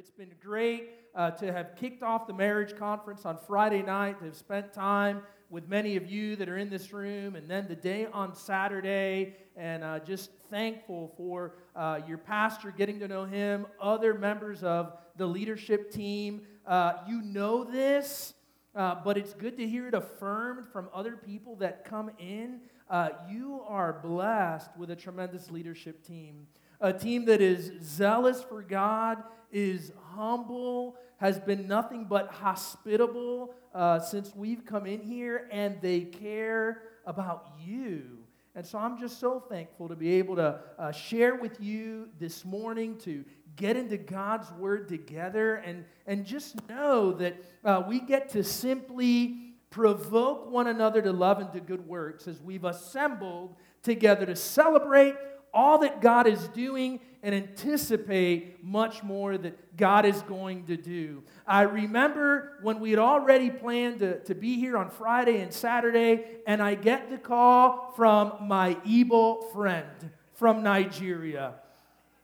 It's been great uh, to have kicked off the marriage conference on Friday night, to have spent time with many of you that are in this room, and then the day on Saturday, and uh, just thankful for uh, your pastor, getting to know him, other members of the leadership team. Uh, you know this, uh, but it's good to hear it affirmed from other people that come in. Uh, you are blessed with a tremendous leadership team, a team that is zealous for God, is humble, has been nothing but hospitable uh, since we've come in here, and they care about you. And so I'm just so thankful to be able to uh, share with you this morning to get into God's Word together and, and just know that uh, we get to simply provoke one another to love and to good works as we've assembled together to celebrate all that God is doing and anticipate much more that God is going to do. I remember when we had already planned to, to be here on Friday and Saturday, and I get the call from my evil friend from Nigeria.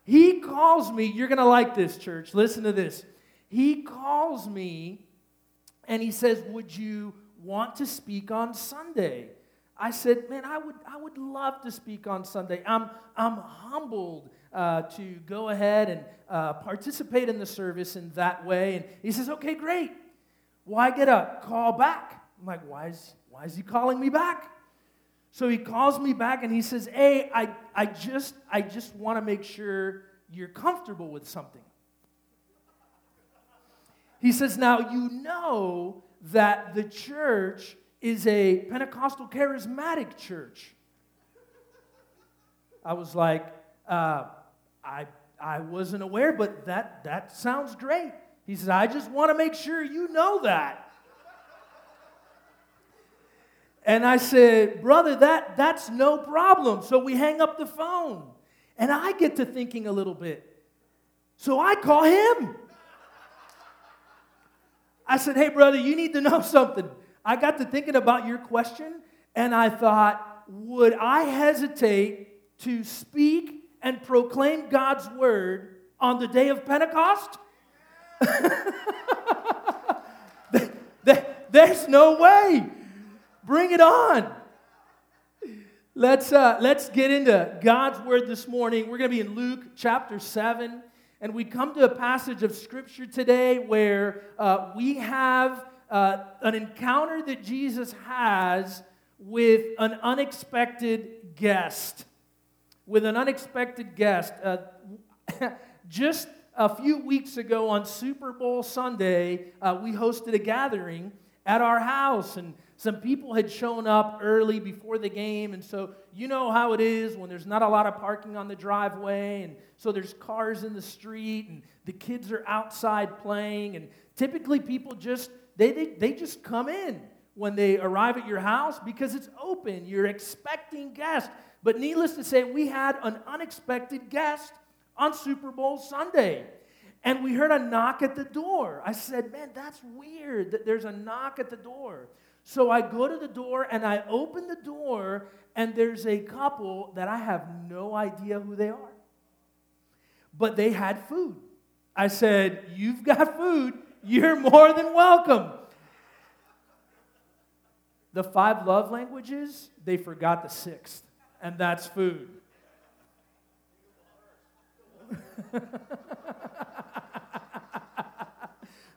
He calls me, you're going to like this, church. Listen to this. He calls me and he says, Would you want to speak on Sunday? I said, Man, I would, I would love to speak on Sunday. I'm, I'm humbled uh, to go ahead and uh, participate in the service in that way. And he says, Okay, great. Well, I get a call back. I'm like, Why is, why is he calling me back? So he calls me back and he says, Hey, I, I just, I just want to make sure you're comfortable with something. He says, Now you know that the church is a Pentecostal charismatic church. I was like, uh, I, I wasn't aware, but that, that sounds great. He says, I just want to make sure you know that. And I said, Brother, that, that's no problem. So we hang up the phone. And I get to thinking a little bit. So I call him. I said, Hey, brother, you need to know something. I got to thinking about your question, and I thought, would I hesitate to speak and proclaim God's word on the day of Pentecost? There's no way. Bring it on. Let's, uh, let's get into God's word this morning. We're going to be in Luke chapter 7. And we come to a passage of scripture today where uh, we have uh, an encounter that Jesus has with an unexpected guest. With an unexpected guest. Uh, just a few weeks ago on Super Bowl Sunday, uh, we hosted a gathering at our house, and some people had shown up early before the game. And so, you know how it is when there's not a lot of parking on the driveway, and so there's cars in the street, and the kids are outside playing, and typically people just they, they, they just come in when they arrive at your house because it's open. You're expecting guests. But needless to say, we had an unexpected guest on Super Bowl Sunday. And we heard a knock at the door. I said, Man, that's weird that there's a knock at the door. So I go to the door and I open the door, and there's a couple that I have no idea who they are. But they had food. I said, You've got food. You're more than welcome. The five love languages, they forgot the sixth, and that's food.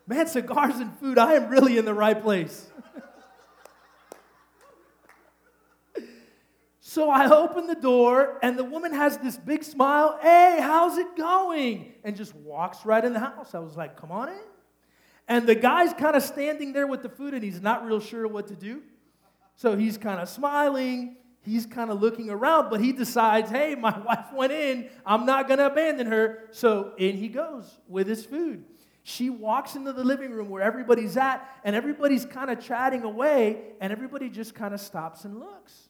Man, cigars and food, I am really in the right place. so I open the door, and the woman has this big smile. Hey, how's it going? And just walks right in the house. I was like, come on in. And the guy's kind of standing there with the food and he's not real sure what to do. So he's kind of smiling. He's kind of looking around, but he decides, hey, my wife went in. I'm not going to abandon her. So in he goes with his food. She walks into the living room where everybody's at, and everybody's kind of chatting away, and everybody just kind of stops and looks.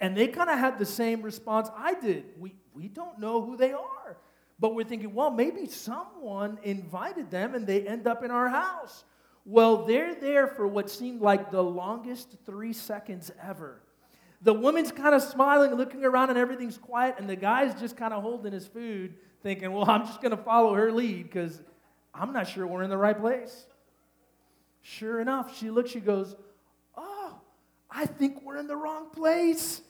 And they kind of had the same response I did. We, we don't know who they are. But we're thinking, well, maybe someone invited them and they end up in our house. Well, they're there for what seemed like the longest three seconds ever. The woman's kind of smiling, looking around, and everything's quiet, and the guy's just kind of holding his food, thinking, well, I'm just going to follow her lead because I'm not sure we're in the right place. Sure enough, she looks, she goes, Oh, I think we're in the wrong place.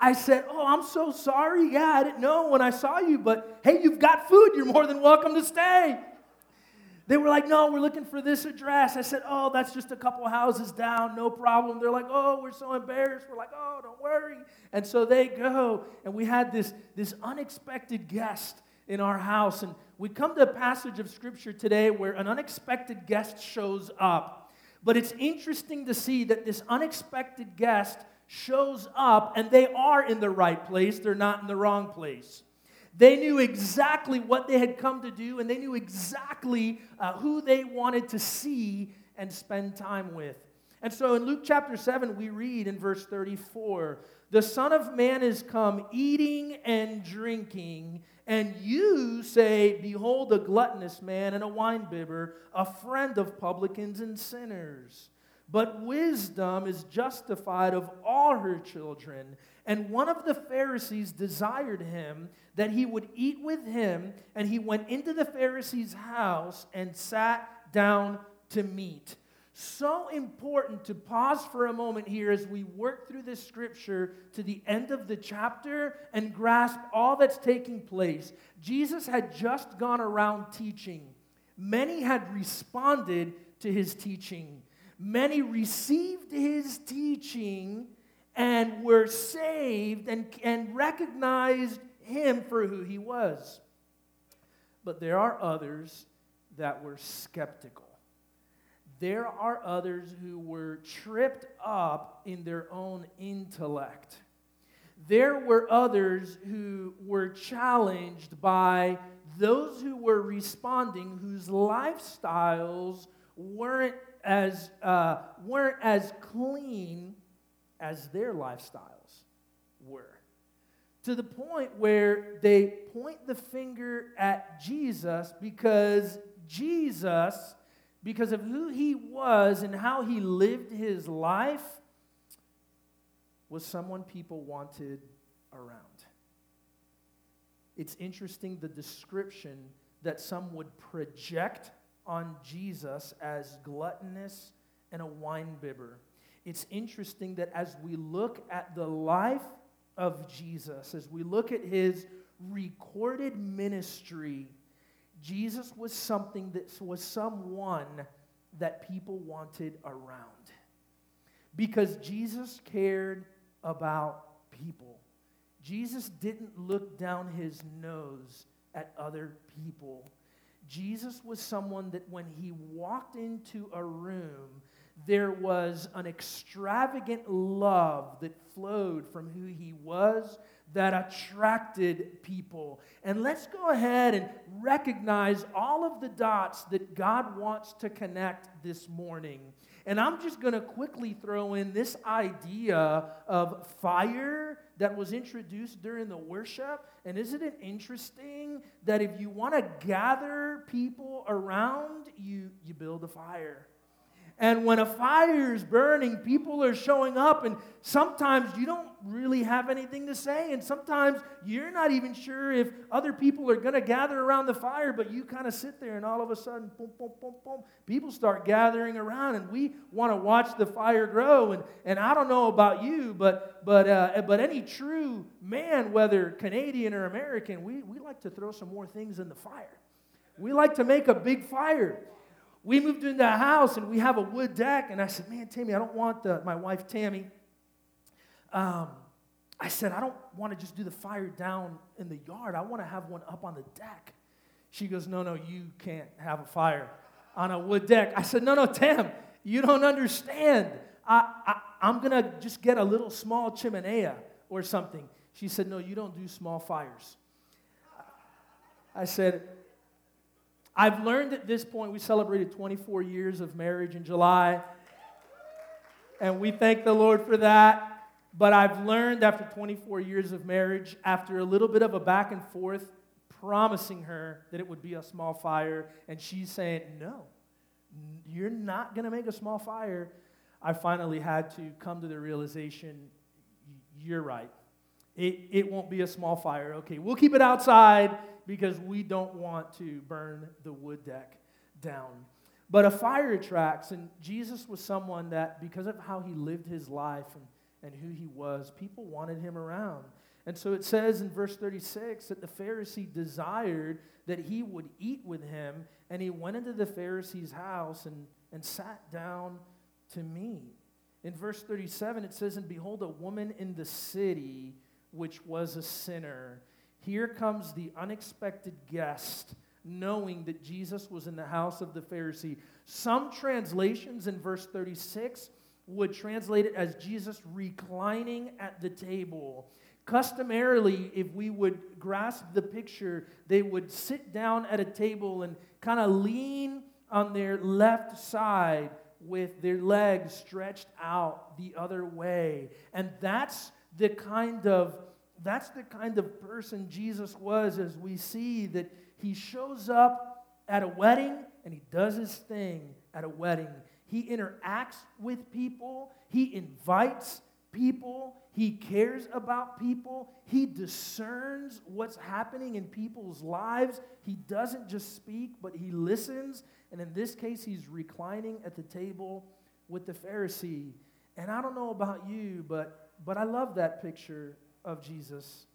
I said, Oh, I'm so sorry. Yeah, I didn't know when I saw you, but hey, you've got food. You're more than welcome to stay. They were like, No, we're looking for this address. I said, Oh, that's just a couple houses down. No problem. They're like, Oh, we're so embarrassed. We're like, Oh, don't worry. And so they go, and we had this, this unexpected guest in our house. And we come to a passage of scripture today where an unexpected guest shows up. But it's interesting to see that this unexpected guest shows up and they are in the right place, they're not in the wrong place. They knew exactly what they had come to do and they knew exactly uh, who they wanted to see and spend time with. And so in Luke chapter 7, we read in verse 34 The Son of Man is come eating and drinking, and you say, Behold, a gluttonous man and a winebibber, a friend of publicans and sinners. But wisdom is justified of all her children. And one of the Pharisees desired him that he would eat with him, and he went into the Pharisee's house and sat down to meat. So important to pause for a moment here as we work through this scripture to the end of the chapter and grasp all that's taking place. Jesus had just gone around teaching, many had responded to his teaching. Many received his teaching and were saved and, and recognized him for who he was. But there are others that were skeptical. There are others who were tripped up in their own intellect. There were others who were challenged by those who were responding whose lifestyles weren't as, uh, weren't as clean as their lifestyles were. To the point where they point the finger at Jesus because Jesus, because of who he was and how he lived his life, was someone people wanted around. It's interesting the description that some would project on Jesus as gluttonous and a winebibber. It's interesting that as we look at the life of Jesus, as we look at his recorded ministry, Jesus was something that was someone that people wanted around. Because Jesus cared about people. Jesus didn't look down his nose at other people. Jesus was someone that when he walked into a room, there was an extravagant love that flowed from who he was that attracted people. And let's go ahead and recognize all of the dots that God wants to connect this morning. And I'm just going to quickly throw in this idea of fire that was introduced during the worship. And isn't it interesting that if you want to gather people around, you, you build a fire? And when a fire is burning, people are showing up, and sometimes you don't really have anything to say, and sometimes you're not even sure if other people are going to gather around the fire, but you kind of sit there, and all of a sudden, boom, boom, boom, boom, people start gathering around, and we want to watch the fire grow. And, and I don't know about you, but, but, uh, but any true man, whether Canadian or American, we, we like to throw some more things in the fire. We like to make a big fire we moved into a house and we have a wood deck. And I said, Man, Tammy, I don't want the, my wife, Tammy. Um, I said, I don't want to just do the fire down in the yard. I want to have one up on the deck. She goes, No, no, you can't have a fire on a wood deck. I said, No, no, Tam, you don't understand. I, I, I'm going to just get a little small chimenea or something. She said, No, you don't do small fires. I said, I've learned at this point, we celebrated 24 years of marriage in July, and we thank the Lord for that. But I've learned after 24 years of marriage, after a little bit of a back and forth, promising her that it would be a small fire, and she's saying, No, you're not going to make a small fire. I finally had to come to the realization you're right. it, it won't be a small fire. Okay, we'll keep it outside because we don't want to burn the wood deck down. But a fire attracts, and Jesus was someone that, because of how he lived his life and, and who he was, people wanted him around. And so it says in verse 36 that the Pharisee desired that he would eat with him, and he went into the Pharisee's house and, and sat down to meat. In verse 37, it says, And behold, a woman in the city which was a sinner. Here comes the unexpected guest, knowing that Jesus was in the house of the Pharisee. Some translations in verse 36 would translate it as Jesus reclining at the table. Customarily, if we would grasp the picture, they would sit down at a table and kind of lean on their left side with their legs stretched out the other way. And that's the kind of that's the kind of person Jesus was as we see that he shows up at a wedding and he does his thing at a wedding. He interacts with people, he invites people, he cares about people, he discerns what's happening in people's lives. He doesn't just speak, but he listens. And in this case, he's reclining at the table with the Pharisee. And I don't know about you, but, but I love that picture of Jesus.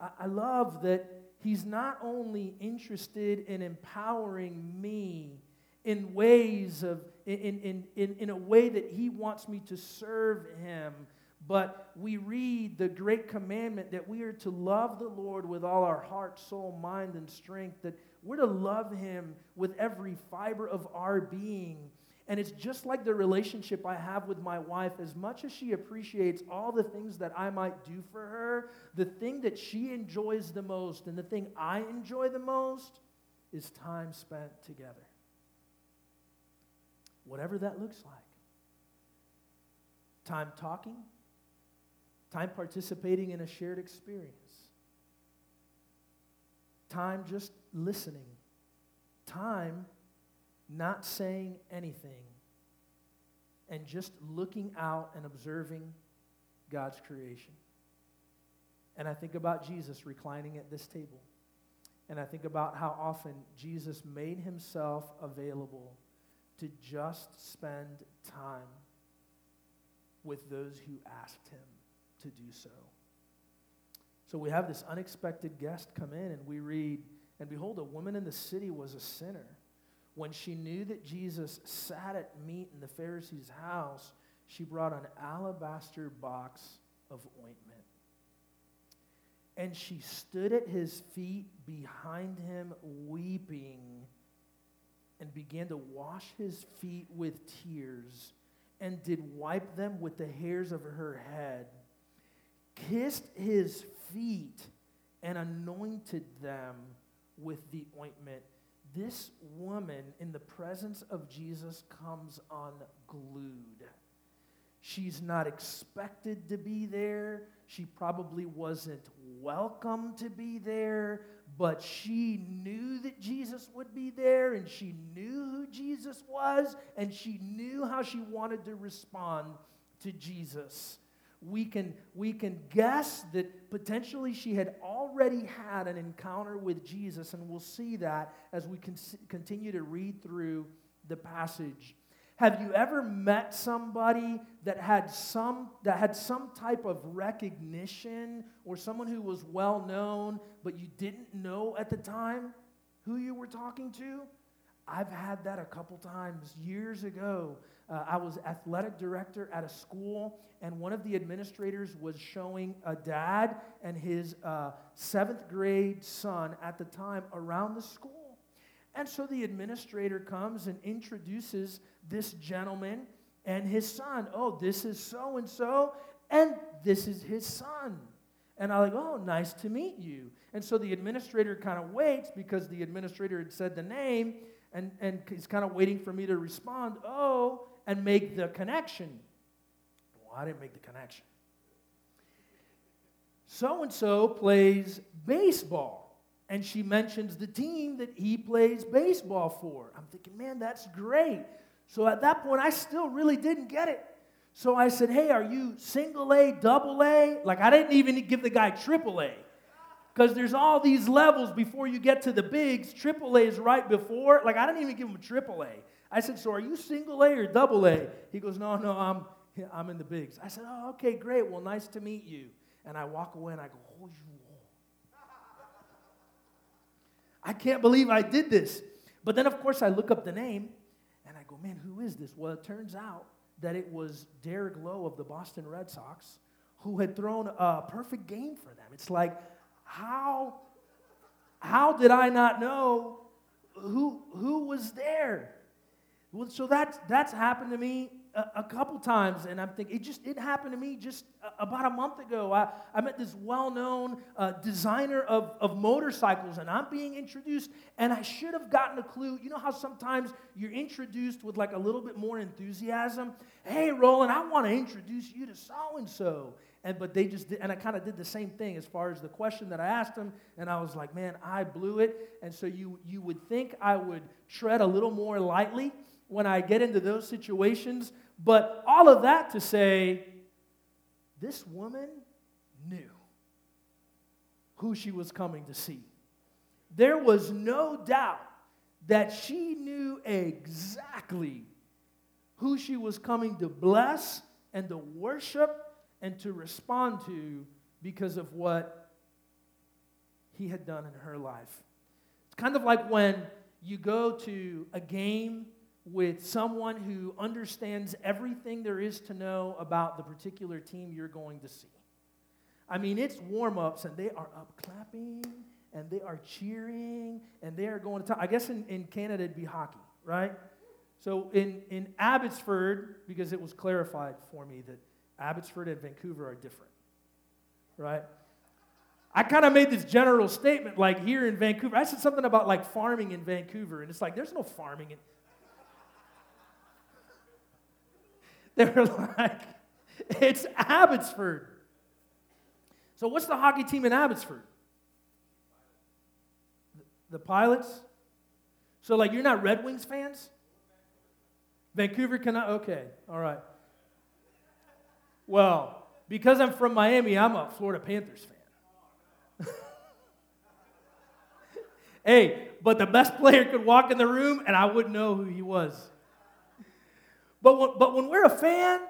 I, I love that he's not only interested in empowering me in ways of in, in, in, in a way that he wants me to serve him but we read the great commandment that we are to love the lord with all our heart soul mind and strength that we're to love him with every fiber of our being and it's just like the relationship I have with my wife. As much as she appreciates all the things that I might do for her, the thing that she enjoys the most and the thing I enjoy the most is time spent together. Whatever that looks like. Time talking, time participating in a shared experience, time just listening, time not saying anything, and just looking out and observing God's creation. And I think about Jesus reclining at this table. And I think about how often Jesus made himself available to just spend time with those who asked him to do so. So we have this unexpected guest come in, and we read, And behold, a woman in the city was a sinner when she knew that Jesus sat at meat in the Pharisee's house, she brought an alabaster box of ointment. And she stood at his feet behind him, weeping, and began to wash his feet with tears, and did wipe them with the hairs of her head, kissed his feet, and anointed them with the ointment this woman in the presence of Jesus comes unglued. She's not expected to be there. She probably wasn't welcome to be there, but she knew that Jesus would be there and she knew who Jesus was and she knew how she wanted to respond to Jesus we can, we can guess that potentially she had already had an encounter with Jesus, and we'll see that as we con- continue to read through the passage. Have you ever met somebody that had some that had some type of recognition or someone who was well known but you didn't know at the time who you were talking to? I've had that a couple times years ago. Uh, I was athletic director at a school, and one of the administrators was showing a dad and his uh, seventh grade son at the time around the school. And so the administrator comes and introduces this gentleman and his son. Oh, this is so and so, and this is his son. And I'm like, oh, nice to meet you. And so the administrator kind of waits because the administrator had said the name and, and he's kind of waiting for me to respond, oh, and make the connection. Well, I didn't make the connection. So and so plays baseball, and she mentions the team that he plays baseball for. I'm thinking, man, that's great. So at that point, I still really didn't get it So I said, Hey, are you single A, double A? Like, I didn't even give the guy triple A. Because there's all these levels before you get to the bigs. Triple A is right before. Like, I didn't even give him a triple A. I said, So are you single A or double A? He goes, No, no, I'm, I'm in the bigs. I said, Oh, okay, great. Well, nice to meet you. And I walk away and I go, Oh, you I can't believe I did this. But then, of course, I look up the name and I go, man, who is this? Well, it turns out that it was Derek Lowe of the Boston Red Sox who had thrown a perfect game for them. It's like, how, how did I not know who, who was there? Well, so that's, that's happened to me a, a, couple times, and I'm thinking, it just it happened to me just about a month ago. I, I met this well-known uh, designer of, of motorcycles, and I'm being introduced, and I should have gotten a clue. You know how sometimes you're introduced with like a little bit more enthusiasm? Hey, Roland, I want to introduce you to so-and-so. And, but they just did, and I kind of did the same thing as far as the question that I asked them, and I was like, man, I blew it. And so you, you would think I would tread a little more lightly when I get into those situations. But all of that to say, this woman knew who she was coming to see. There was no doubt that she knew exactly who she was coming to bless and to worship and to respond to because of what he had done in her life. It's kind of like when you go to a game with someone who understands everything there is to know about the particular team you're going to see. I mean, it's warm ups, and they are up clapping, and they are cheering, and they are going to. I guess in, in Canada it'd be hockey, right? So in, in Abbotsford, because it was clarified for me that Abbotsford and Vancouver are different, right? I kind of made this general statement like here in Vancouver. I said something about like farming in Vancouver, and it's like there's no farming in They were like, it's Abbotsford. So, what's the hockey team in Abbotsford? The Pilots? So, like, you're not Red Wings fans? Vancouver Canucks? Okay, all right. Well, because I'm from Miami, I'm a Florida Panthers fan. hey, but the best player could walk in the room and I wouldn't know who he was. But when, but when we're a fan,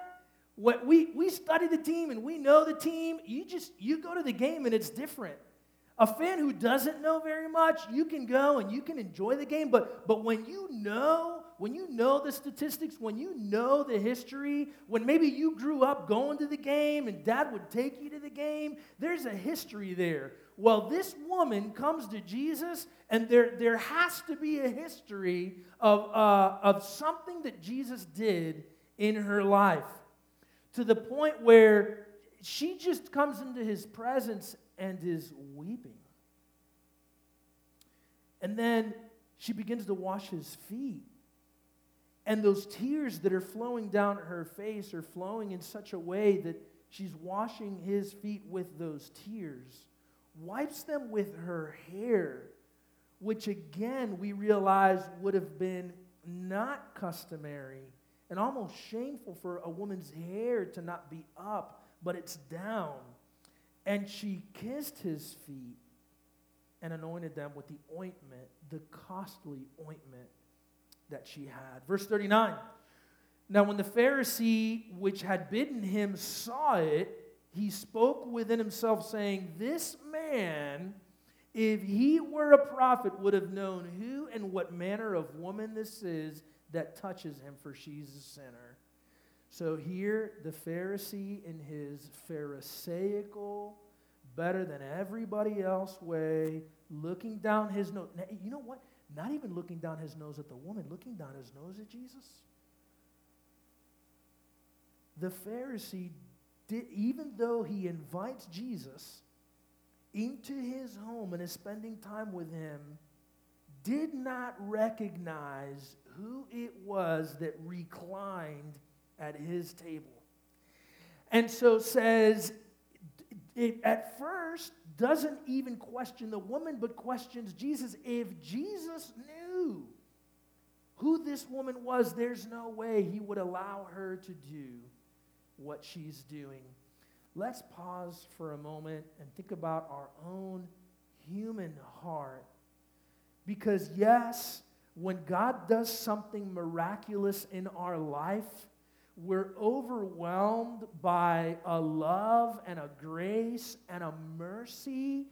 when we, we study the team and we know the team, you just you go to the game and it's different. A fan who doesn't know very much, you can go and you can enjoy the game, but but when you know, when you know the statistics, when you know the history, when maybe you grew up going to the game and dad would take you to the game, there's a history there. Well, this woman comes to Jesus, and there, there has to be a history of, uh, of something that Jesus did in her life to the point where she just comes into his presence and is weeping. And then she begins to wash his feet. And those tears that are flowing down her face are flowing in such a way that she's washing his feet with those tears wipes them with her hair, which again we realize would have been not customary and almost shameful for a woman's hair to not be up, but it's down. And she kissed his feet and anointed them with the ointment, the costly ointment that she had. Verse 39. Now, when the Pharisee which had bidden him saw it, he spoke within himself, saying, This man, if he were a prophet, would have known who and what manner of woman this is that touches him, for she's a sinner. So here, the Pharisee, in his Pharisaical, better than everybody else way, looking down his nose. Now, you know what? Not even looking down his nose at the woman, looking down his nose at Jesus. The Pharisee did, even though he invites Jesus into his home and is spending time with him, did not recognize who it was that reclined at his table. And so says, it at first doesn't even question the woman, but questions Jesus. If Jesus knew who this woman was, there's no way he would allow her to do what she's doing. Let's pause for a moment and think about our own human heart. Because, yes, when God does something miraculous in our life, we're overwhelmed by a love and a grace and a mercy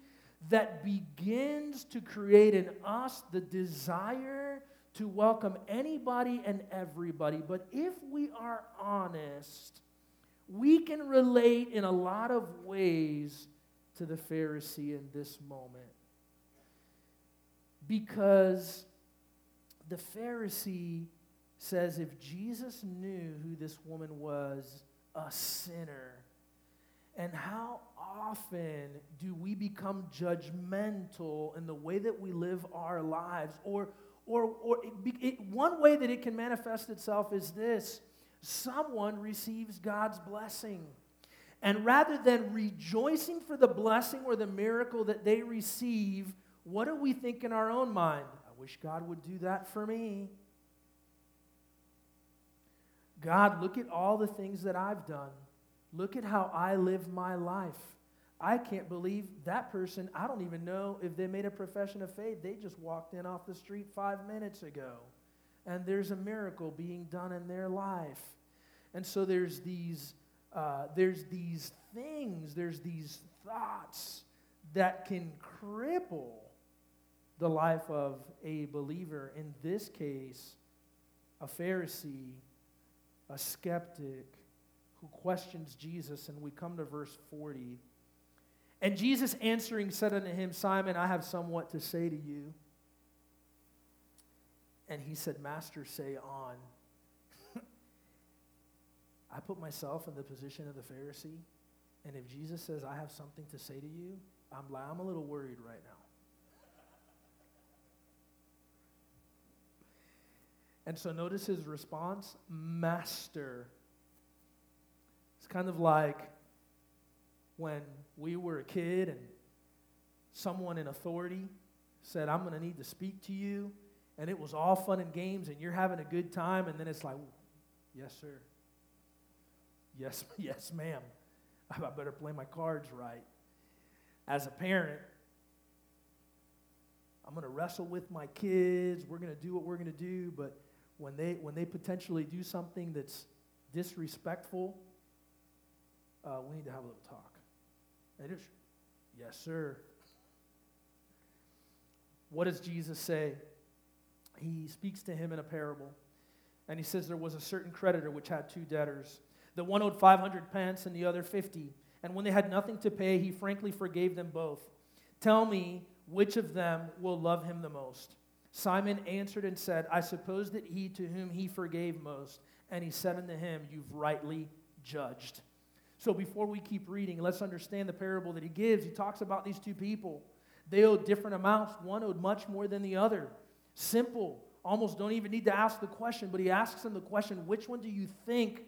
that begins to create in us the desire to welcome anybody and everybody. But if we are honest, we can relate in a lot of ways to the Pharisee in this moment. Because the Pharisee says if Jesus knew who this woman was, a sinner, and how often do we become judgmental in the way that we live our lives? Or, or, or it, it, one way that it can manifest itself is this someone receives God's blessing. And rather than rejoicing for the blessing or the miracle that they receive, what do we think in our own mind? I wish God would do that for me. God, look at all the things that I've done. Look at how I live my life. I can't believe that person, I don't even know if they made a profession of faith. They just walked in off the street five minutes ago. And there's a miracle being done in their life. And so there's these, uh, there's these things, there's these thoughts that can cripple the life of a believer. In this case, a Pharisee, a skeptic who questions Jesus. And we come to verse 40. And Jesus answering said unto him, Simon, I have somewhat to say to you. And he said, Master, say on. I put myself in the position of the Pharisee, and if Jesus says, I have something to say to you, I'm, I'm a little worried right now. And so notice his response Master. It's kind of like when we were a kid and someone in authority said, I'm going to need to speak to you. And it was all fun and games, and you're having a good time. And then it's like, Yes, sir. Yes, yes, ma'am. I better play my cards right. As a parent, I'm going to wrestle with my kids. We're going to do what we're going to do. But when they, when they potentially do something that's disrespectful, uh, we need to have a little talk. And just, yes, sir. What does Jesus say? He speaks to him in a parable. And he says there was a certain creditor which had two debtors. The one owed 500 pence and the other 50. And when they had nothing to pay, he frankly forgave them both. Tell me which of them will love him the most. Simon answered and said, I suppose that he to whom he forgave most. And he said unto him, You've rightly judged. So before we keep reading, let's understand the parable that he gives. He talks about these two people. They owed different amounts. One owed much more than the other. Simple. Almost don't even need to ask the question, but he asks them the question which one do you think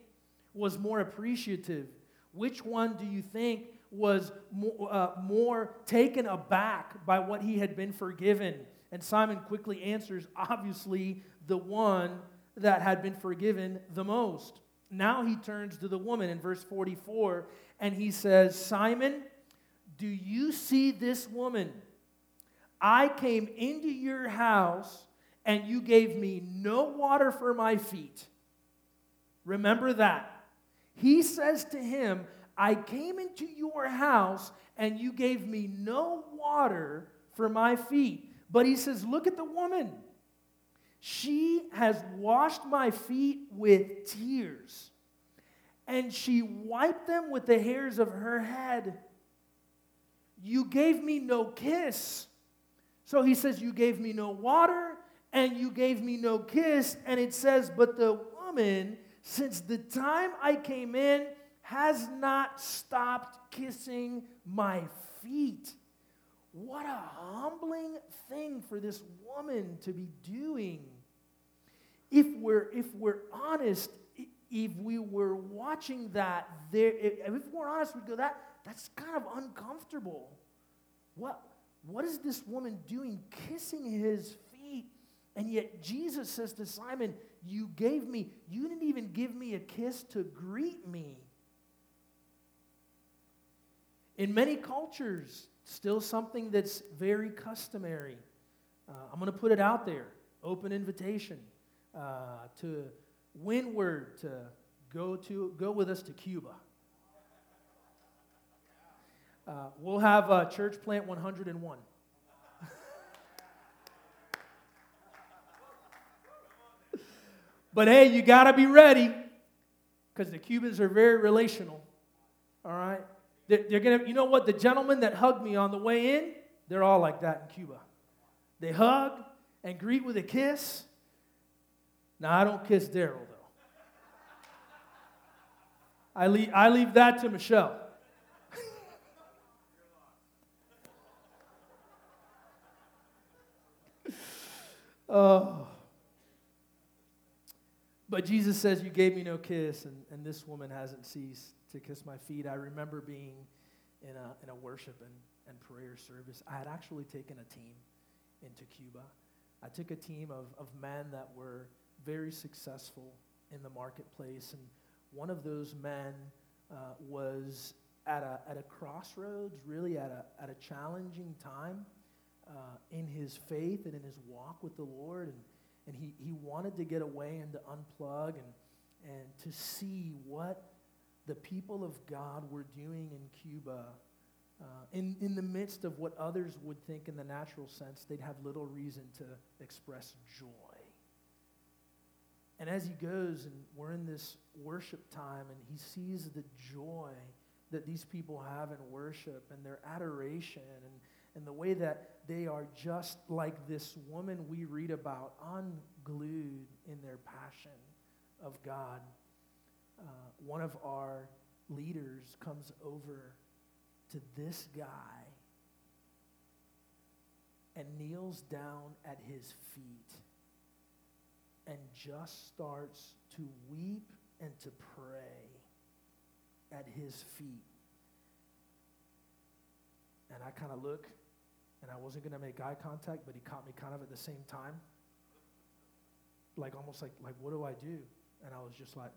was more appreciative? Which one do you think was more, uh, more taken aback by what he had been forgiven? And Simon quickly answers, obviously, the one that had been forgiven the most. Now he turns to the woman in verse 44 and he says, Simon, do you see this woman? I came into your house and you gave me no water for my feet. Remember that. He says to him, I came into your house and you gave me no water for my feet. But he says, Look at the woman. She has washed my feet with tears and she wiped them with the hairs of her head. You gave me no kiss. So he says, You gave me no water and you gave me no kiss. And it says, But the woman, since the time I came in, has not stopped kissing my feet. What a humbling thing for this woman to be doing. If we're, if we're honest, if we were watching that, there, if we're honest, we'd go, that, that's kind of uncomfortable. What, what is this woman doing kissing his feet? And yet Jesus says to Simon, You gave me, you didn't even give me a kiss to greet me. In many cultures, still something that's very customary. Uh, I'm going to put it out there open invitation uh, to windward to go, to, go with us to Cuba. Uh, we'll have uh, Church Plant 101. but hey, you got to be ready because the Cubans are very relational. All right? They're, they're going to, you know what? The gentlemen that hugged me on the way in, they're all like that in Cuba. They hug and greet with a kiss. Now, I don't kiss Daryl, though. I leave, I leave that to Michelle. oh. But Jesus says, You gave me no kiss, and, and this woman hasn't ceased to kiss my feet. I remember being in a, in a worship and, and prayer service. I had actually taken a team into Cuba. I took a team of, of men that were very successful in the marketplace, and one of those men uh, was at a, at a crossroads, really at a, at a challenging time uh, in his faith and in his walk with the Lord. And, and he, he wanted to get away and to unplug and, and to see what the people of God were doing in Cuba. Uh, in, in the midst of what others would think in the natural sense, they'd have little reason to express joy. And as he goes, and we're in this worship time, and he sees the joy that these people have in worship and their adoration and, and the way that they are just like this woman we read about, unglued in their passion of God. Uh, one of our leaders comes over to this guy and kneels down at his feet and just starts to weep and to pray at his feet. And I kind of look, and I wasn't going to make eye contact, but he caught me kind of at the same time. Like almost like, like, what do I do? And I was just like,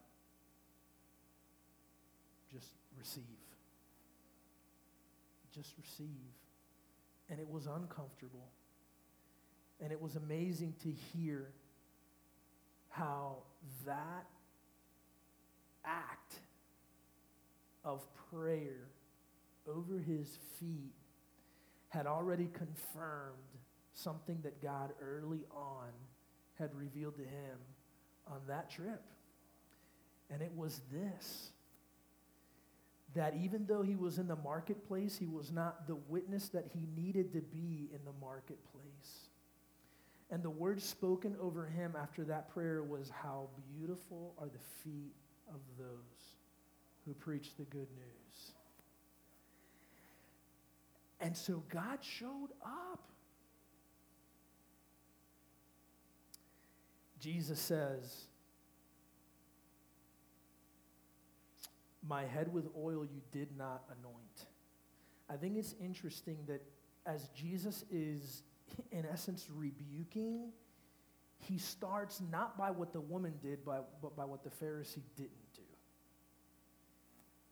just receive. Just receive. And it was uncomfortable. And it was amazing to hear how that act of prayer over his feet had already confirmed something that God early on had revealed to him on that trip. And it was this that even though he was in the marketplace, he was not the witness that he needed to be in the marketplace. And the word spoken over him after that prayer was, How beautiful are the feet of those who preach the good news. And so God showed up. Jesus says, My head with oil you did not anoint. I think it's interesting that as Jesus is, in essence, rebuking, he starts not by what the woman did, but by what the Pharisee didn't do.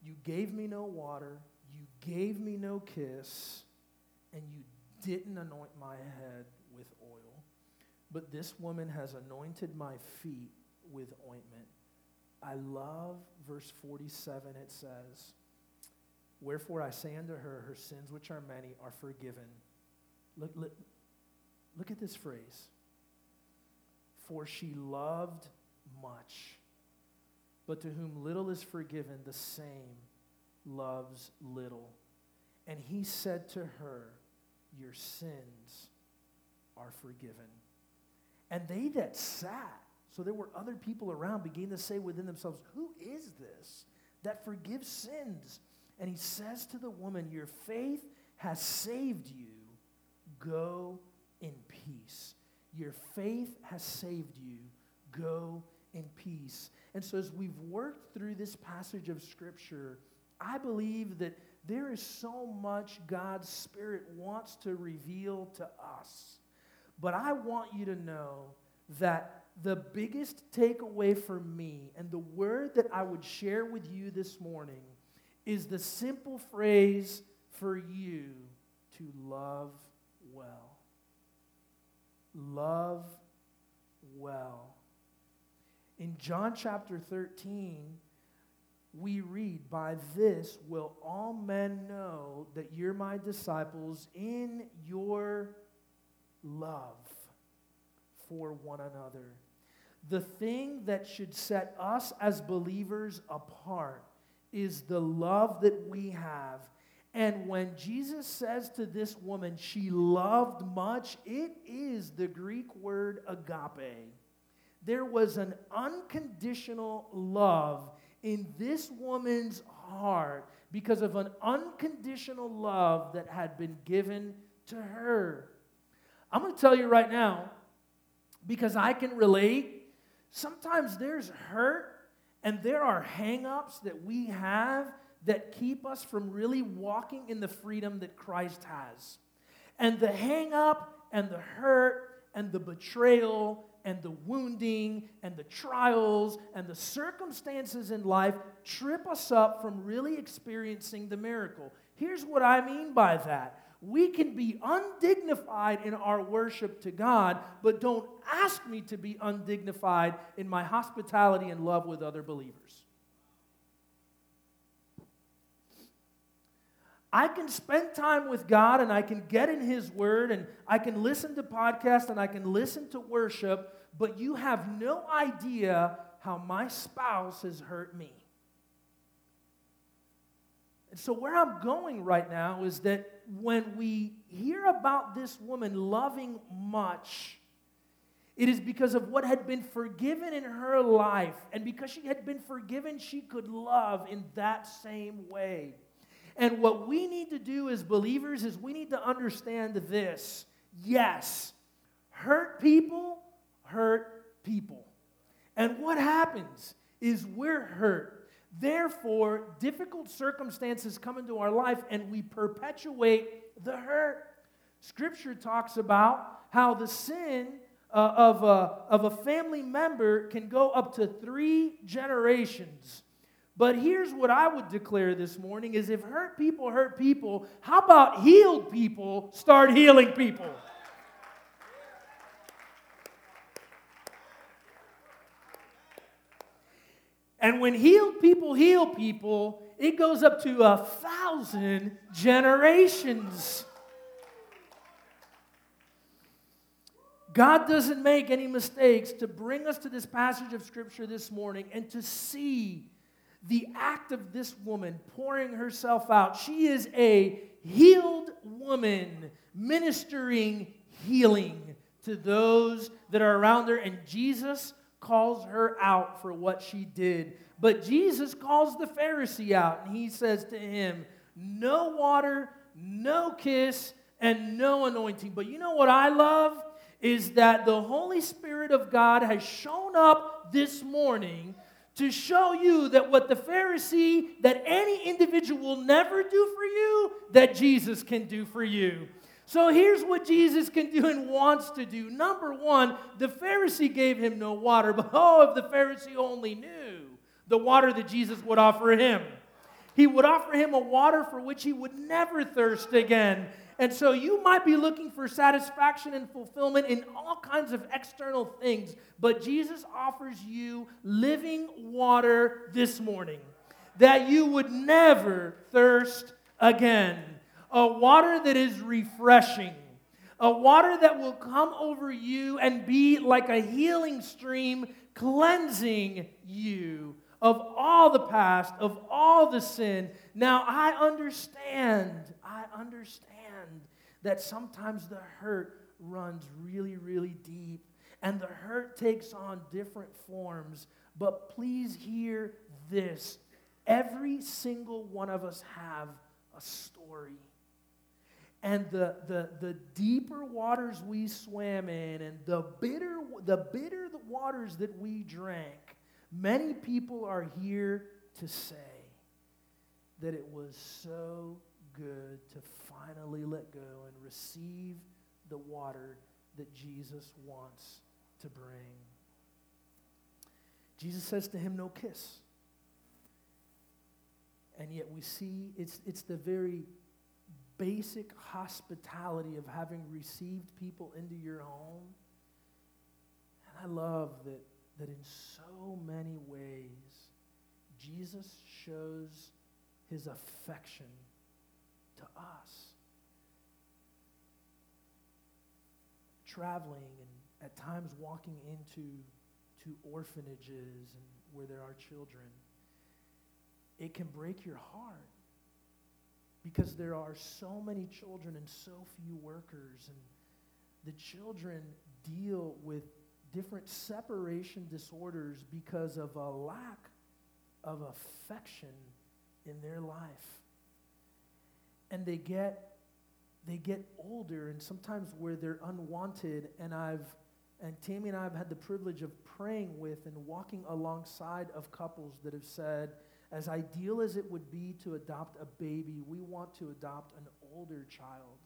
You gave me no water, you gave me no kiss, and you didn't anoint my head with oil. But this woman has anointed my feet with ointment. I love verse 47. It says, Wherefore I say unto her, her sins, which are many, are forgiven. Look, look, look at this phrase. For she loved much. But to whom little is forgiven, the same loves little. And he said to her, Your sins are forgiven. And they that sat so there were other people around beginning to say within themselves, Who is this that forgives sins? And he says to the woman, Your faith has saved you. Go in peace. Your faith has saved you. Go in peace. And so, as we've worked through this passage of Scripture, I believe that there is so much God's Spirit wants to reveal to us. But I want you to know that the biggest takeaway for me and the word that I would share with you this morning is the simple phrase for you to love well. Love well. In John chapter 13, we read, By this will all men know that you're my disciples in your love for one another. The thing that should set us as believers apart is the love that we have. And when Jesus says to this woman, she loved much, it is the Greek word agape. There was an unconditional love in this woman's heart because of an unconditional love that had been given to her. I'm going to tell you right now, because I can relate, sometimes there's hurt and there are hang-ups that we have that keep us from really walking in the freedom that Christ has. And the hang-up and the hurt and the betrayal and the wounding and the trials and the circumstances in life trip us up from really experiencing the miracle. Here's what I mean by that. We can be undignified in our worship to God, but don't ask me to be undignified in my hospitality and love with other believers. I can spend time with God and I can get in His Word and I can listen to podcasts and I can listen to worship, but you have no idea how my spouse has hurt me. And so, where I'm going right now is that when we hear about this woman loving much, it is because of what had been forgiven in her life. And because she had been forgiven, she could love in that same way. And what we need to do as believers is we need to understand this. Yes, hurt people hurt people. And what happens is we're hurt. Therefore, difficult circumstances come into our life and we perpetuate the hurt. Scripture talks about how the sin uh, of, a, of a family member can go up to three generations. But here's what I would declare this morning is if hurt people hurt people, how about healed people start healing people? And when healed people heal people, it goes up to a thousand generations. God doesn't make any mistakes to bring us to this passage of Scripture this morning and to see the act of this woman pouring herself out. She is a healed woman ministering healing to those that are around her, and Jesus calls her out for what she did. But Jesus calls the Pharisee out, and he says to him, No water, no kiss, and no anointing. But you know what I love? Is that the Holy Spirit of God has shown up this morning to show you that what the Pharisee, that any individual will never do for you, that Jesus can do for you. So here's what Jesus can do and wants to do. Number one, the Pharisee gave him no water, but oh, if the Pharisee only knew the water that Jesus would offer him. He would offer him a water for which he would never thirst again. And so you might be looking for satisfaction and fulfillment in all kinds of external things, but Jesus offers you living water this morning that you would never thirst again. A water that is refreshing, a water that will come over you and be like a healing stream, cleansing you of all the past, of all the sin. Now, I understand, I understand that sometimes the hurt runs really, really deep and the hurt takes on different forms. But please hear this every single one of us have a story. And the, the, the deeper waters we swam in and the bitter, the bitter waters that we drank, many people are here to say that it was so good to finally let go and receive the water that Jesus wants to bring. Jesus says to him, No kiss. And yet we see it's, it's the very basic hospitality of having received people into your home. And I love that, that in so many ways, Jesus shows his affection to us. Traveling and at times walking into to orphanages and where there are children, it can break your heart because there are so many children and so few workers and the children deal with different separation disorders because of a lack of affection in their life. And they get they get older and sometimes where they're unwanted and I've and Tammy and I have had the privilege of praying with and walking alongside of couples that have said as ideal as it would be to adopt a baby we want to adopt an older child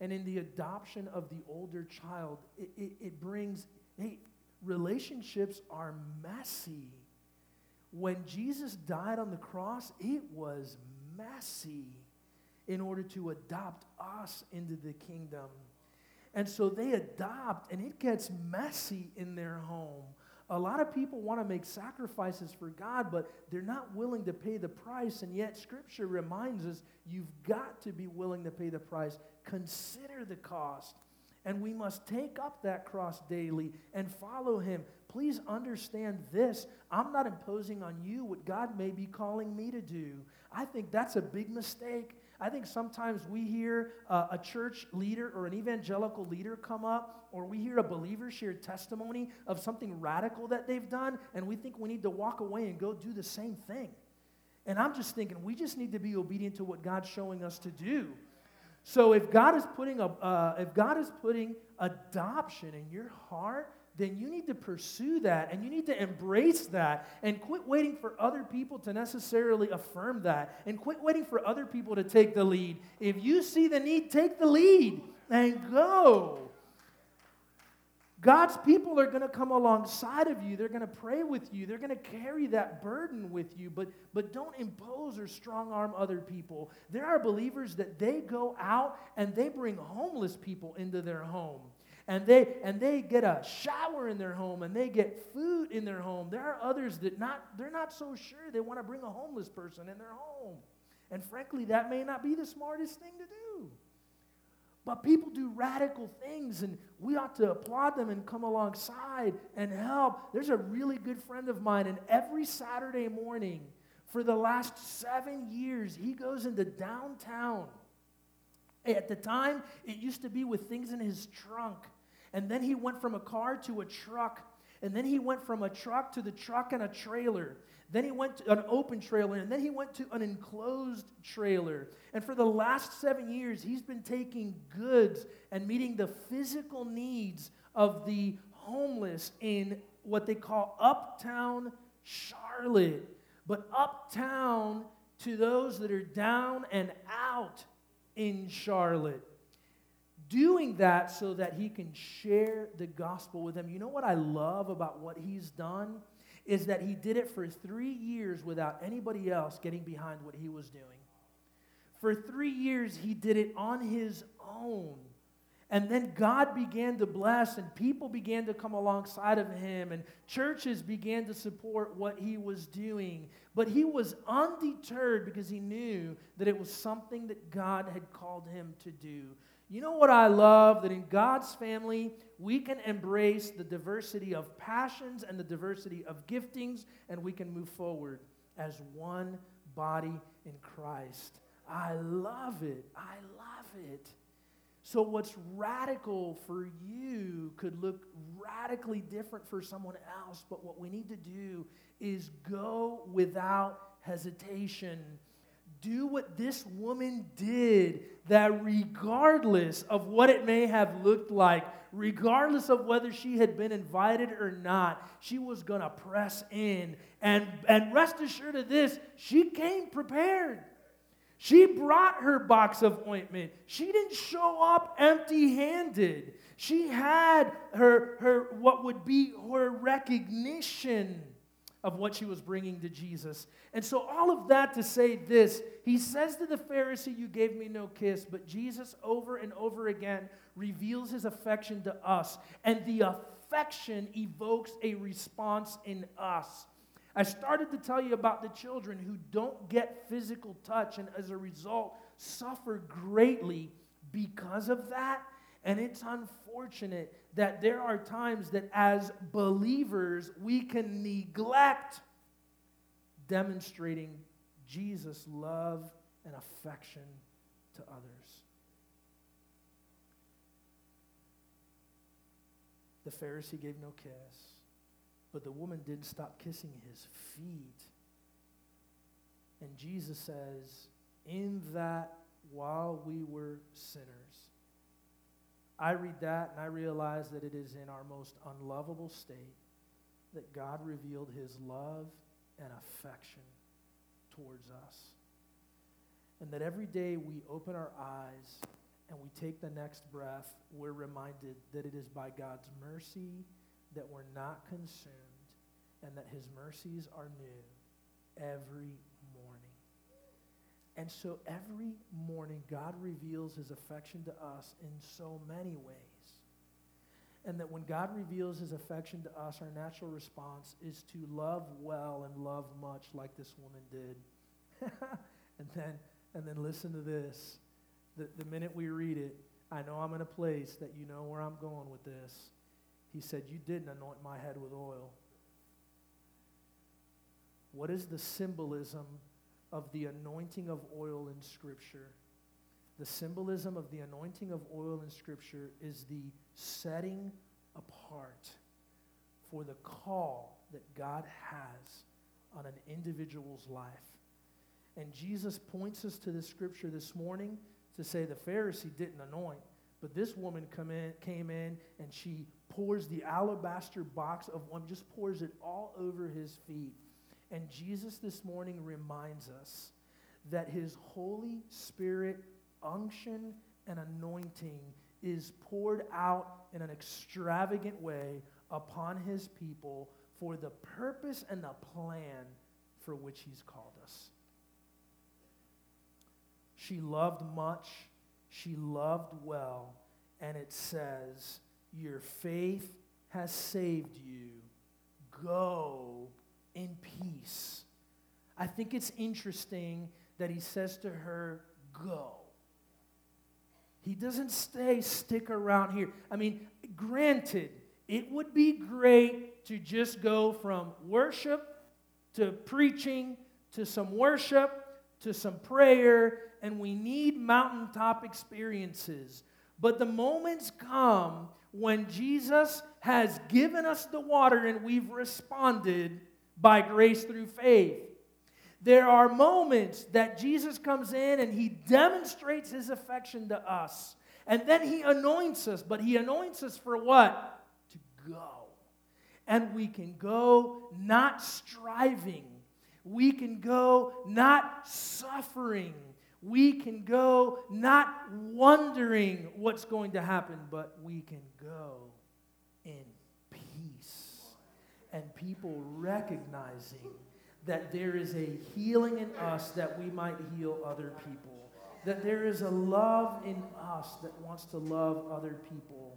and in the adoption of the older child it, it, it brings hey relationships are messy when jesus died on the cross it was messy in order to adopt us into the kingdom. And so they adopt, and it gets messy in their home. A lot of people want to make sacrifices for God, but they're not willing to pay the price. And yet, Scripture reminds us you've got to be willing to pay the price. Consider the cost. And we must take up that cross daily and follow Him. Please understand this. I'm not imposing on you what God may be calling me to do. I think that's a big mistake. I think sometimes we hear uh, a church leader or an evangelical leader come up, or we hear a believer share testimony of something radical that they've done, and we think we need to walk away and go do the same thing. And I'm just thinking we just need to be obedient to what God's showing us to do. So if God is putting a, uh, if God is putting adoption in your heart, then you need to pursue that and you need to embrace that and quit waiting for other people to necessarily affirm that and quit waiting for other people to take the lead. If you see the need, take the lead and go. God's people are going to come alongside of you. They're going to pray with you. They're going to carry that burden with you, but, but don't impose or strong arm other people. There are believers that they go out and they bring homeless people into their home and they and they get a shower in their home and they get food in their home. There are others that not they're not so sure they want to bring a homeless person in their home. And frankly that may not be the smartest thing to do. But people do radical things and we ought to applaud them and come alongside and help. There's a really good friend of mine and every saturday morning for the last seven years he goes into downtown. At the time, it used to be with things in his trunk. And then he went from a car to a truck. And then he went from a truck to the truck and a trailer. Then he went to an open trailer. And then he went to an enclosed trailer. And for the last seven years, he's been taking goods and meeting the physical needs of the homeless in what they call uptown Charlotte. But uptown to those that are down and out in Charlotte. Doing that so that he can share the gospel with them. You know what I love about what he's done? Is that he did it for three years without anybody else getting behind what he was doing. For three years, he did it on his own. And then God began to bless, and people began to come alongside of him, and churches began to support what he was doing. But he was undeterred because he knew that it was something that God had called him to do. You know what I love? That in God's family, we can embrace the diversity of passions and the diversity of giftings, and we can move forward as one body in Christ. I love it. I love it. So, what's radical for you could look radically different for someone else, but what we need to do is go without hesitation. Do what this woman did, that regardless of what it may have looked like, regardless of whether she had been invited or not, she was going to press in. And, and rest assured of this, she came prepared. She brought her box of ointment. She didn't show up empty handed. She had her, her, what would be her recognition of what she was bringing to Jesus. And so, all of that to say this, he says to the Pharisee, You gave me no kiss, but Jesus over and over again reveals his affection to us. And the affection evokes a response in us. I started to tell you about the children who don't get physical touch and as a result suffer greatly because of that. And it's unfortunate that there are times that as believers we can neglect demonstrating Jesus' love and affection to others. The Pharisee gave no kiss. But the woman didn't stop kissing his feet. And Jesus says, In that while we were sinners, I read that and I realize that it is in our most unlovable state that God revealed his love and affection towards us. And that every day we open our eyes and we take the next breath, we're reminded that it is by God's mercy that we're not consumed and that his mercies are new every. And so every morning, God reveals his affection to us in so many ways. And that when God reveals his affection to us, our natural response is to love well and love much, like this woman did. and, then, and then listen to this. The, the minute we read it, I know I'm in a place that you know where I'm going with this. He said, You didn't anoint my head with oil. What is the symbolism of the anointing of oil in Scripture? The symbolism of the anointing of oil in Scripture is the setting apart for the call that God has on an individual's life. And Jesus points us to the Scripture this morning to say the Pharisee didn't anoint, but this woman come in, came in and she pours the alabaster box of one, just pours it all over his feet. And Jesus this morning reminds us that his Holy Spirit unction and anointing is poured out in an extravagant way upon his people for the purpose and the plan for which he's called us. She loved much, she loved well, and it says, Your faith has saved you. Go in peace. I think it's interesting that he says to her, Go. He doesn't stay, stick around here. I mean, granted, it would be great to just go from worship to preaching to some worship to some prayer, and we need mountaintop experiences. But the moments come when Jesus has given us the water and we've responded by grace through faith. There are moments that Jesus comes in and he demonstrates his affection to us. And then he anoints us, but he anoints us for what? To go. And we can go not striving, we can go not suffering, we can go not wondering what's going to happen, but we can go in and people recognizing that there is a healing in us that we might heal other people, that there is a love in us that wants to love other people.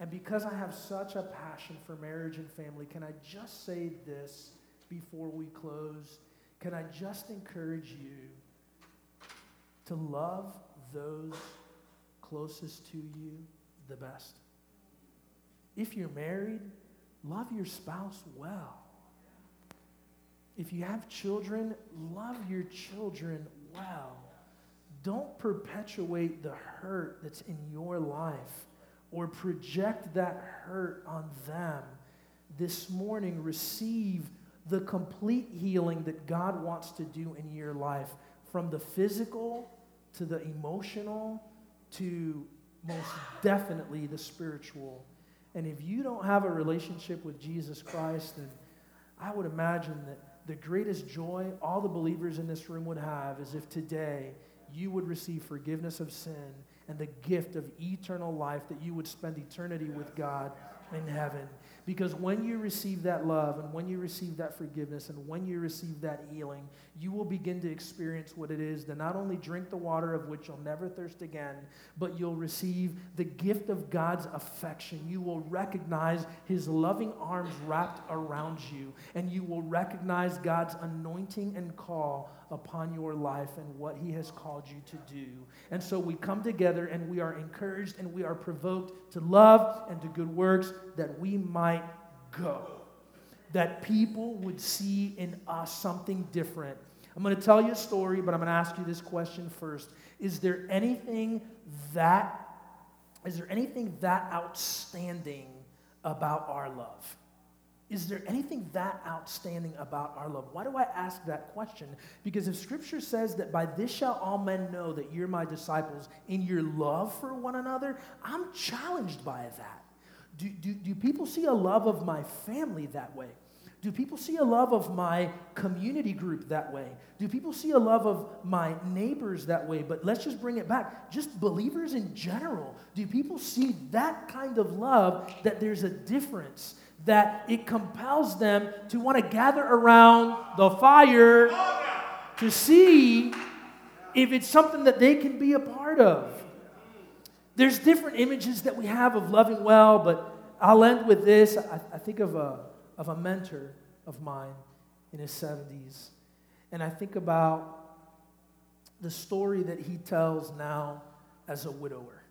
And because I have such a passion for marriage and family, can I just say this before we close? Can I just encourage you to love those closest to you the best? If you're married, love your spouse well. If you have children, love your children well. Don't perpetuate the hurt that's in your life or project that hurt on them. This morning, receive the complete healing that God wants to do in your life from the physical to the emotional to most definitely the spiritual. And if you don't have a relationship with Jesus Christ, then I would imagine that the greatest joy all the believers in this room would have is if today you would receive forgiveness of sin and the gift of eternal life, that you would spend eternity with God in heaven. Because when you receive that love and when you receive that forgiveness and when you receive that healing, you will begin to experience what it is to not only drink the water of which you'll never thirst again, but you'll receive the gift of God's affection. You will recognize his loving arms wrapped around you, and you will recognize God's anointing and call upon your life and what he has called you to do. And so we come together and we are encouraged and we are provoked to love and to good works that we might go. That people would see in us something different. I'm going to tell you a story, but I'm going to ask you this question first. Is there anything that is there anything that outstanding about our love? Is there anything that outstanding about our love? Why do I ask that question? Because if Scripture says that by this shall all men know that you're my disciples in your love for one another, I'm challenged by that. Do, do, do people see a love of my family that way? Do people see a love of my community group that way? Do people see a love of my neighbors that way? But let's just bring it back. Just believers in general. Do people see that kind of love that there's a difference? that it compels them to want to gather around the fire to see if it's something that they can be a part of. There's different images that we have of loving well, but I'll end with this. I, I think of a, of a mentor of mine in his 70s, and I think about the story that he tells now as a widower.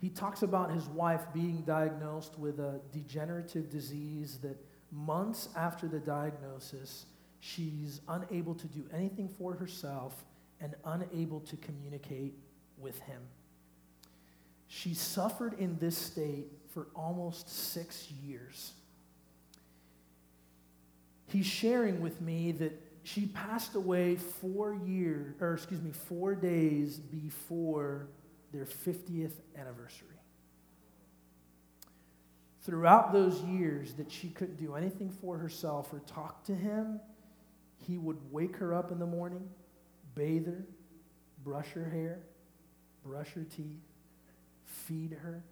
He talks about his wife being diagnosed with a degenerative disease that months after the diagnosis, she's unable to do anything for herself and unable to communicate with him. She suffered in this state for almost six years. He's sharing with me that she passed away four years, or excuse me, four days before their 50th anniversary. Throughout those years that she couldn't do anything for herself or talk to him, he would wake her up in the morning, bathe her, brush her hair, brush her teeth, feed her,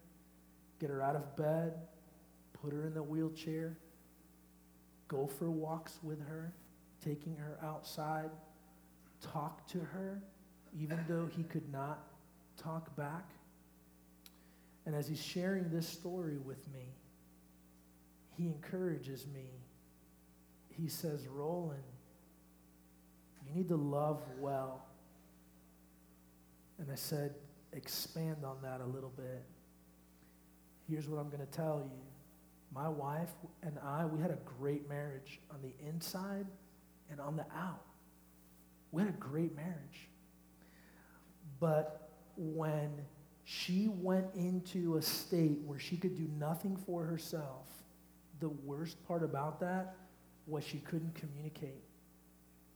get her out of bed, put her in the wheelchair, go for walks with her, taking her outside, talk to her, even though he could not talk back. And as he's sharing this story with me, he encourages me. He says, Roland, you need to love well. And I said, expand on that a little bit. Here's what I'm going to tell you. My wife and I, we had a great marriage on the inside and on the out. We had a great marriage. But when she went into a state where she could do nothing for herself, the worst part about that was she couldn't communicate.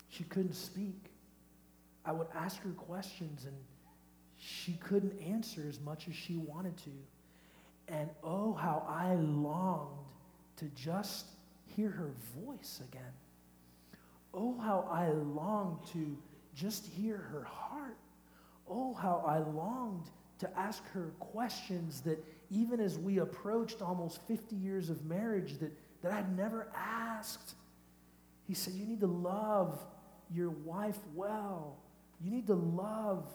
She couldn't speak. I would ask her questions and she couldn't answer as much as she wanted to. And oh, how I longed to just hear her voice again. Oh, how I longed to just hear her heart. Oh, how I longed to ask her questions that even as we approached almost 50 years of marriage that, that I'd never asked. He said, You need to love your wife well. You need to love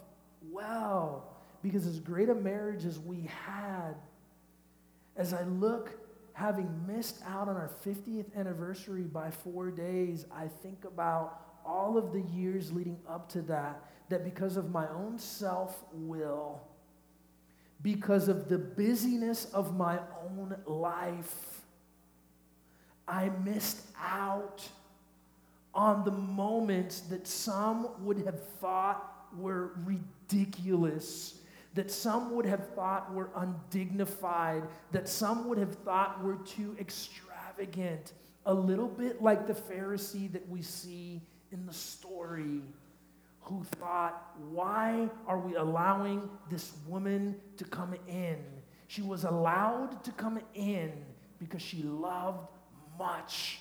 well. Because as great a marriage as we had, as I look, having missed out on our 50th anniversary by four days, I think about all of the years leading up to that, that because of my own self will, because of the busyness of my own life, I missed out on the moments that some would have thought were ridiculous, that some would have thought were undignified, that some would have thought were too extravagant. A little bit like the Pharisee that we see in the story who thought, why are we allowing this woman to come in? She was allowed to come in because she loved much.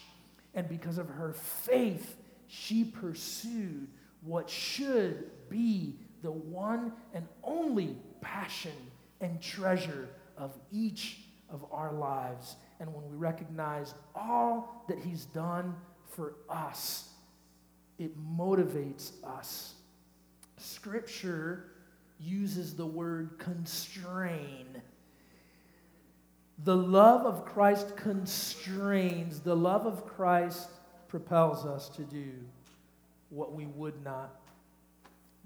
And because of her faith, she pursued what should be the one and only passion and treasure of each of our lives and when we recognize all that He's done for us, it motivates us. Scripture uses the word constrain. The love of Christ constrains, the love of Christ propels us to do what we would not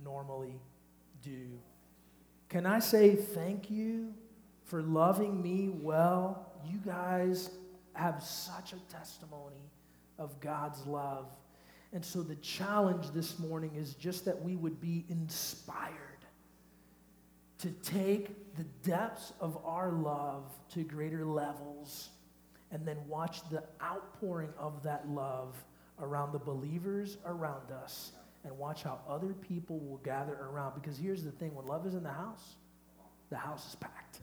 normally do. Can I say thank you for loving me well? You guys have such a testimony of God's love. And so the challenge this morning is just that we would be inspired to take the depths of our love to greater levels and then watch the outpouring of that love around the believers around us and watch how other people will gather around. Because here's the thing when love is in the house, the house is packed.